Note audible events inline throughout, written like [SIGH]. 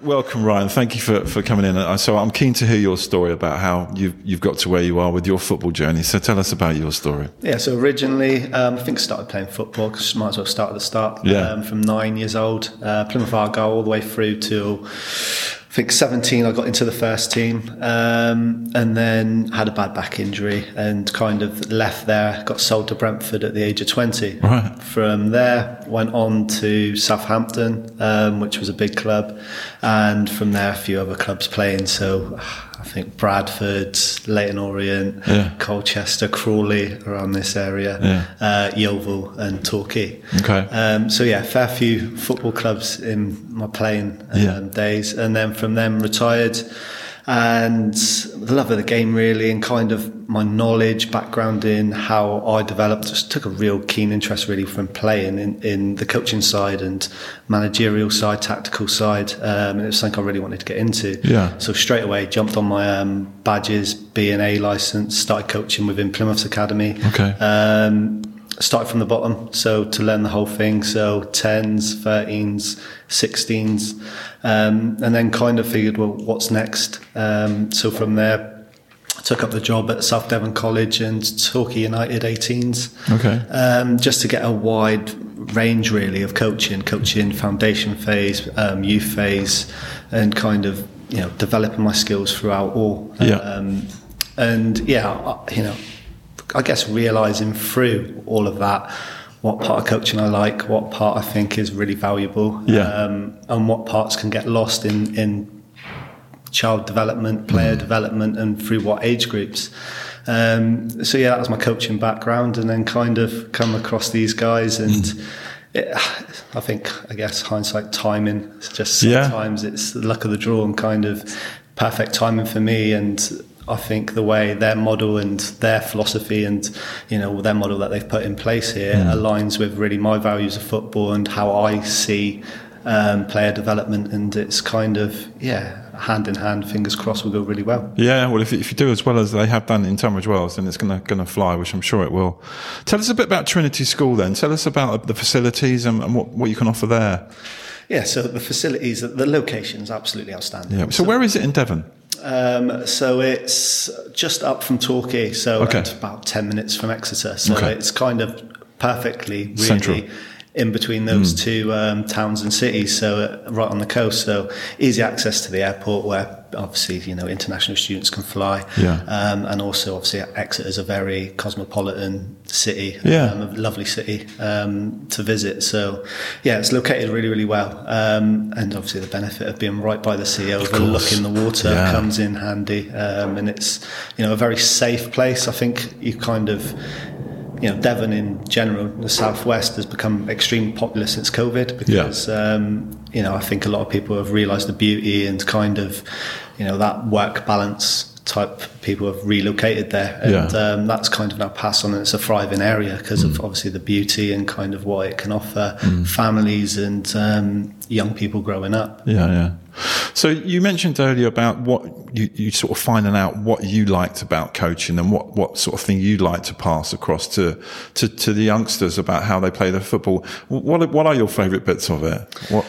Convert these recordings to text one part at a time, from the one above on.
Welcome, Ryan. Thank you for, for coming in. So I'm keen to hear your story about how you've, you've got to where you are with your football journey. So tell us about your story. Yeah, so originally, um, I think I started playing football because might as well start at the start. Yeah. Um, from nine years old, uh, Plymouth Argyle, all the way through to I think 17. I got into the first team, um, and then had a bad back injury and kind of left there. Got sold to Brentford at the age of 20. Right. From there, went on to Southampton, um, which was a big club, and from there, a few other clubs playing. So. I think Bradford, Leyton Orient, Yeah. Colchester, Crawley around this area, Yeah. uh, Yeovil and Torquay. Okay. Um, so yeah, fair few football clubs in my playing um, Yeah. days, and then from them retired. And the love of the game really, and kind of my knowledge, background in how I developed, just took a real keen interest really from playing in, in the coaching side and managerial side, tactical side, um, and it was something I really wanted to get into. Yeah. So straight away jumped on my um, badges, B and A license, started coaching within Plymouth's academy. Okay. Um, started from the bottom, so to learn the whole thing. So tens, thirteens, sixteens, um, and then kind of figured, well, what's next? Um, so from there. I took up the job at South Devon College and Torquay United 18s Okay. um, just to get a wide range really of coaching, coaching foundation phase, um, youth phase, and kind of you know developing my skills throughout all. Yeah. Um, and yeah, you know, I guess realizing through all of that. What part of coaching I like, what part I think is really valuable, Yeah. um, and what parts can get lost in, in child development, player development, and through what age groups. Um, so yeah, that was my coaching background, and then kind of come across these guys, and it, I think I guess hindsight, timing. It's just Yeah. sometimes it's the luck of the draw, and kind of perfect timing for me, and. I think the way their model and their philosophy and you know their model that they've put in place here aligns with really my values of football and how I see um, player development, and it's kind of yeah, hand in hand. Fingers crossed, will go really well. Yeah, well, if, if you do as well as they have done in Tunbridge Wells, then it's going to going to fly, which I'm sure it will. Tell us a bit about Trinity School then. Tell us about the facilities and, and what, what you can offer there. Yeah, so the facilities, the location is absolutely outstanding. Yeah. So where is it in Devon? Um, so it's just up from Torquay, so Okay. about ten minutes from Exeter. So Okay. it's kind of perfectly really Central. In between those two um, towns and cities. So uh, right on the coast, so easy access to the airport where obviously you know international students can fly. Yeah. Um, and also obviously Exeter is a very cosmopolitan city. Yeah. Um, a lovely city um, to visit. So yeah, it's located really really well. Um, and obviously the benefit of being right by the sea, overlooking the water Yeah. comes in handy, um, and it's you know a very safe place. I think you kind of you know Devon in general, the southwest has become extremely popular since COVID because um, you know I think a lot of people have realised the beauty and kind of you know that work balance type people have relocated there and Yeah. um, that's kind of now passed on and it's a thriving area because of obviously the beauty and kind of what it can offer families and um, young people growing up Yeah, yeah. So you mentioned earlier about what you, you sort of finding out what you liked about coaching and what, what sort of thing you'd like to pass across to, to, to the youngsters about how they play their football. What, are- what are your favourite bits of it? What,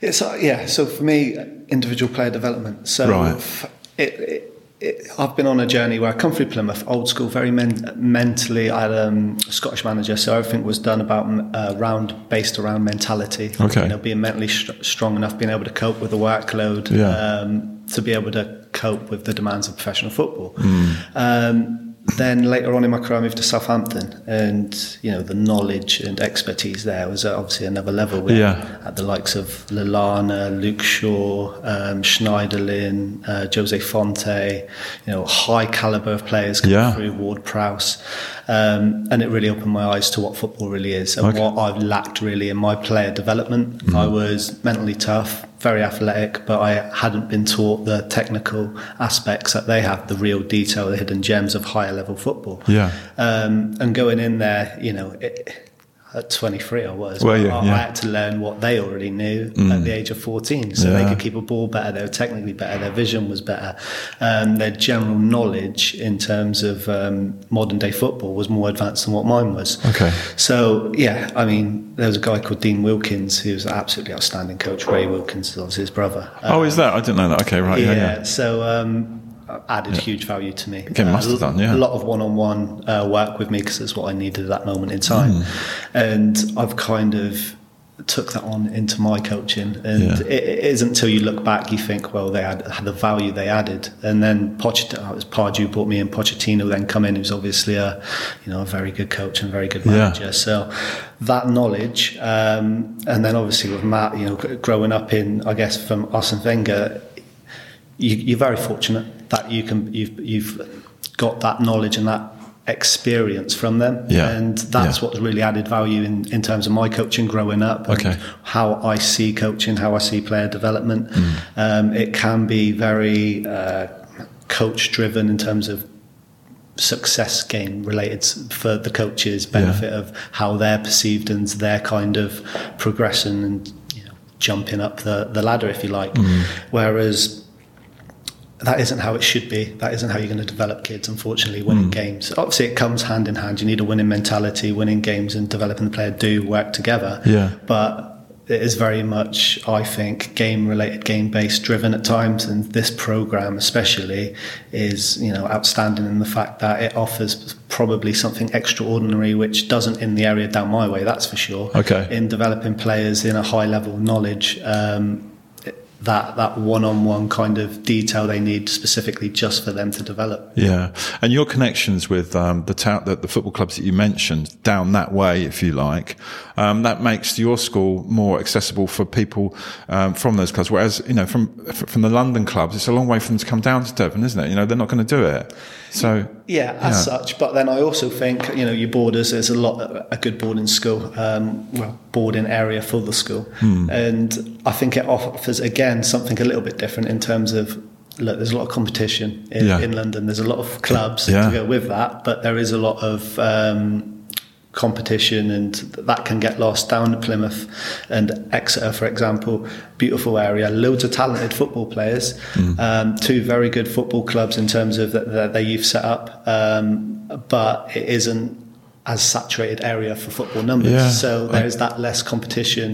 It's uh, yeah. So for me, individual player development. So Right. it, it, it, I've been on a journey where I come through Plymouth, old school, very men- mentally. I had um, a Scottish manager, so everything was done about uh, round based around mentality. Okay. You know, being mentally str- strong enough, being able to cope with the workload. Yeah. Um, to be able to cope with the demands of professional football. Hmm. Um, then later on in my career, I moved to Southampton, and you know the knowledge and expertise there was obviously another level. We Yeah. at the likes of Lallana, Luke Shaw, um, Schneiderlin, uh, Jose Fonte, you know, high caliber of players coming Yeah. through, Ward Prowse. Um, and it really opened my eyes to what football really is and Okay. what I've lacked really in my player development. I was mentally tough, very athletic, but I hadn't been taught the technical aspects that they have, the real detail, the hidden gems of higher level football. Yeah. Um, and going in there, you know, it, at 23 I was. Well, yeah, I, yeah. I had to learn what they already knew at the age of 14. So they could keep a ball better, they were technically better, their vision was better. Um, their general knowledge in terms of um, modern day football was more advanced than what mine was. Okay. So, yeah, I mean, there was a guy called Dean Wilkins who was an absolutely outstanding coach. Ray Wilkins is obviously his brother. oh, is that? I didn't know that. Okay, right. Yeah, yeah, yeah. so added huge value to me. Okay, must have done, yeah. A lot of one-on-one uh, work with me because it's what I needed at that moment in time, Hmm. and I've kind of took that on into my coaching. And Yeah. it, it isn't until you look back you think, well, they had, had the value they added, and then Pochettino, it was Pardew brought me in. Pochettino then come in, who's obviously a you know a very good coach and very good Yeah. manager. So that knowledge, um, and then obviously with Matt, you know, growing up in, I guess from Arsene Wenger, you, you're very fortunate that you can you've you've got that knowledge and that experience from them Yeah. and that's Yeah. what's really added value in, in terms of my coaching growing up and Okay. how I see coaching how I see player development Mm. um, it can be very uh, coach driven in terms of success game related for the coaches benefit of how they're perceived and their kind of progression and you know, jumping up the, the ladder if you like Mm. whereas that isn't how it should be. That isn't how you're going to develop kids, unfortunately, winning Hmm. games. Obviously, it comes hand in hand. You need a winning mentality. Winning games and developing the player do work together. Yeah. But it is very much, I think, game related, game based driven at times. And this program, especially, is, you know, outstanding in the fact that it offers probably something extraordinary, which doesn't in the area down my way, that's for sure. Okay. In developing players in a high level knowledge. Um, that that one-on-one kind of detail they need specifically just for them to develop. Yeah, and your connections with um, the, ta- the the football clubs that you mentioned down that way, if you like, um, that makes your school more accessible for people um, from those clubs. Whereas you know from from the London clubs, it's a long way for them to come down to Devon, isn't it? You know, they're not going to do it. So Yeah, as such. But then I also think you know your borders. There's a lot a good boarding school, um, well boarding area for the school, and I think it offers again something a little bit different in terms of. Look, there's a lot of competition in, Yeah. in London. There's a lot of clubs Yeah. to go with that, but there is a lot of um, competition, and that can get lost down to Plymouth and Exeter, for example. Beautiful area, loads of talented football players, um, two very good football clubs in terms of the, the, their youth setup, um, but it isn't as saturated area for football numbers. Yeah. So there is that less competition,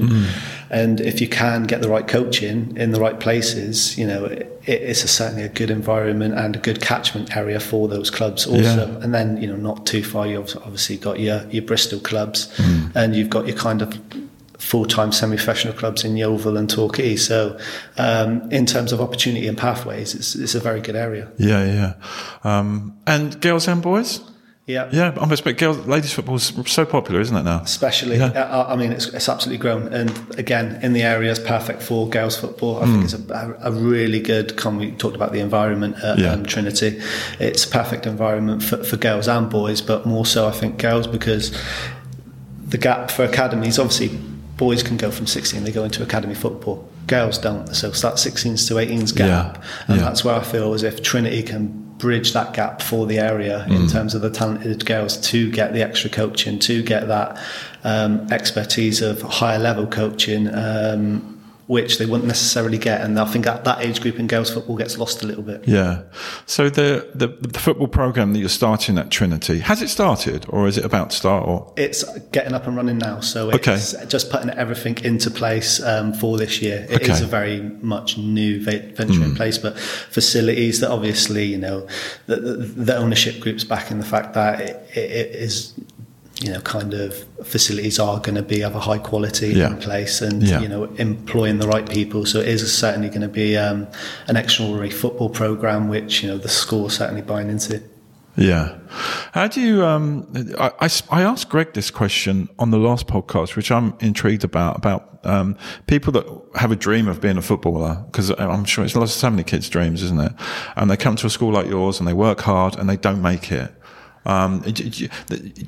and if you can get the right coaching in the right places, you know, it, it's a, certainly a good environment and a good catchment area for those clubs also. Yeah. And then you know, not too far, you have obviously got your your Bristol clubs, Mm. and you've got your kind of full-time semi-professional clubs in Yeovil and Torquay. So, um, in terms of opportunity and pathways, it's, it's a very good area. yeah, yeah, um, and girls and boys. Yeah. Yeah, I must admit, girls, ladies football is so popular, isn't it now? especially. Yeah. I, I mean, it's, it's absolutely grown. And again, in the area, it's perfect for girls football. I think it's a, a really good. Come, we talked about the environment at Yeah. um, Trinity. It's a perfect environment for, for girls and boys, but more so, I think girls because the gap for academies obviously boys can go from 16 they go into academy football girls don't so it's that 16s to 18s gap Yeah, and yeah. that's where i feel as if trinity can bridge that gap for the area Mm. in terms of the talented girls to get the extra coaching to get that um, expertise of higher level coaching um, which they wouldn't necessarily get and i think that, that age group in girls football gets lost a little bit Yeah. So the, the the football program that you're starting at Trinity has it started, or is it about to start? Or It's getting up and running now, so Okay. it's just putting everything into place um, for this year. It is Okay. Hmm. a very much new ve- venture in place, but facilities that obviously you know the, the, the ownership groups back in the fact that it, it, it is you know kind of facilities are going to be of a high quality Yeah. in place and Yeah. you know employing the right people. So it is certainly going to be um, an extraordinary football program, which you know the school certainly buying into. Yeah. How do you, um, I, I, I asked Greg this question on the last podcast, which I'm intrigued about, about, um, people that have a dream of being a footballer, because I'm sure it's lots of so many kids' dreams, isn't it? And they come to a school like yours and they work hard and they don't make it. Um, you,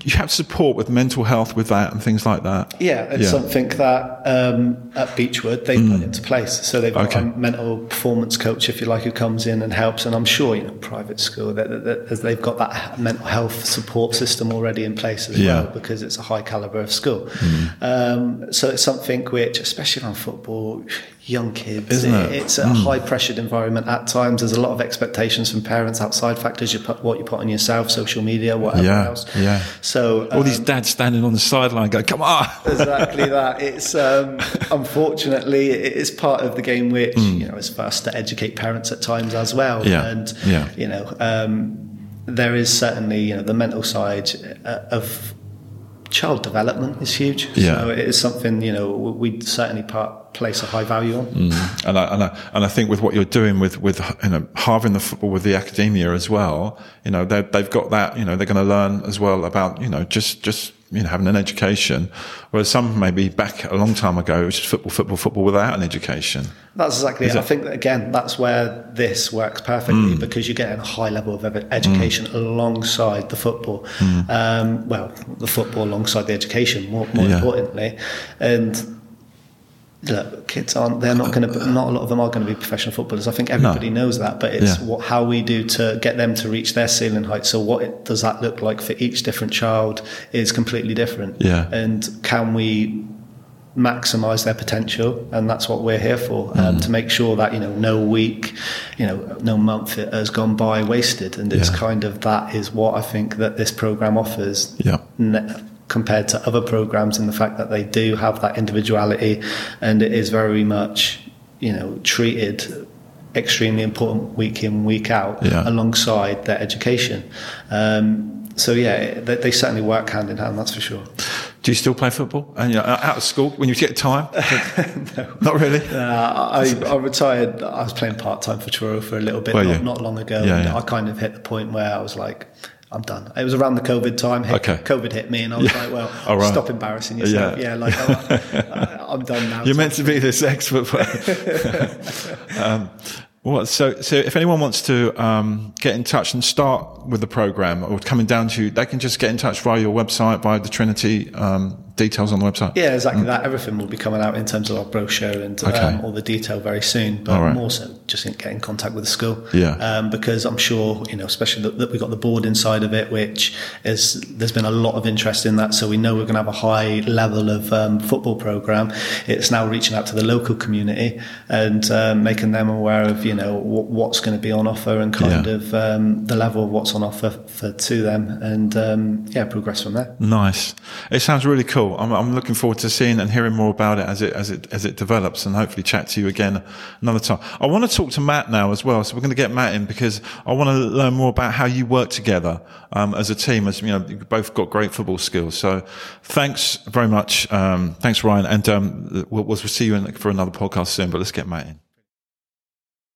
you have support with mental health with that and things like that. Yeah, it's yeah. something that um, at Beechwood they've mm. put into place. So they've got okay. a mental performance coach, if you like, who comes in and helps. And I'm sure you know private school that, that, that they've got that mental health support system already in place as yeah. well because it's a high caliber of school. Mm. Um, so it's something which, especially on football, young kids. Isn't it? It's a mm. high pressured environment at times. There's a lot of expectations from parents, outside factors, you put, what you put on yourself, social media, whatever yeah, else. Yeah. So all um, these dads standing on the sideline go, come on. exactly that. It's um, [LAUGHS] unfortunately it's part of the game which mm. you know is for us to educate parents at times as well. Yeah. And yeah. you know. Um, there is certainly you know the mental side uh, of child development is huge. Yeah. So it is something, you know, we certainly part, place a high value on. Mm. And, I, and, I, and I think with what you're doing with, with, you know, halving the football with the academia as well, you know, they've got that, you know, they're going to learn as well about, you know, just, just, you know, having an education, whereas some maybe back a long time ago, it was just football, football, football without an education. That's exactly Is it. I think that, again, that's where this works perfectly mm. because you're getting a high level of education mm. alongside the football. Mm. Um, well, the football alongside the education, more, more yeah. importantly. And look, kids aren't they're not going to not a lot of them are going to be professional footballers i think everybody no. knows that but it's yeah. what how we do to get them to reach their ceiling height so what it, does that look like for each different child is completely different yeah and can we maximize their potential and that's what we're here for um, mm. to make sure that you know no week you know no month has gone by wasted and it's yeah. kind of that is what i think that this program offers yeah compared to other programs in the fact that they do have that individuality and it is very much you know treated extremely important week in week out yeah. alongside their education. Um, so yeah they, they, certainly work hand in hand that's for sure. Do you still play football? And you're out of school? When you get time? [LAUGHS] No. Not really? Uh, I, I, retired I was playing part-time for Truro for a little bit well, not, yeah. not, long ago yeah. I kind of hit the point where I was like I'm done. It was around the COVID time. Hit, okay. COVID hit me, and I was yeah. like, "Well, [LAUGHS] right. stop embarrassing yourself." Yeah, yeah like oh, I'm done now. [LAUGHS] You're meant to be this expert. [LAUGHS] um, well, so so if anyone wants to um, get in touch and start with the program or coming down to you, they can just get in touch via your website, via the Trinity um, details on the website? Yeah, exactly mm. that. Everything will be coming out in terms of our brochure and okay. um, all the detail very soon. But right. more so, just get in contact with the school. Yeah. Um, because I'm sure you know, especially that, that we've got the board inside of it, which is there's been a lot of interest in that. So we know we're going to have a high level of um, football program. It's now reaching out to the local community and um, making them aware of you know what's going to be on offer and kind yeah. of um, the level of what's on offer for, to them, and um, yeah, progress from there. Nice. It sounds really cool cool. I'm, I'm, looking forward to seeing and hearing more about it as it as it as it develops, and hopefully chat to you again another time. I want to talk to Matt now as well, so we're going to get Matt in because I want to learn more about how you work together um, as a team. As you know, you've both got great football skills. So thanks very much. Um, thanks, Ryan, and um, we'll, we'll see you in, for another podcast soon. But let's get Matt in.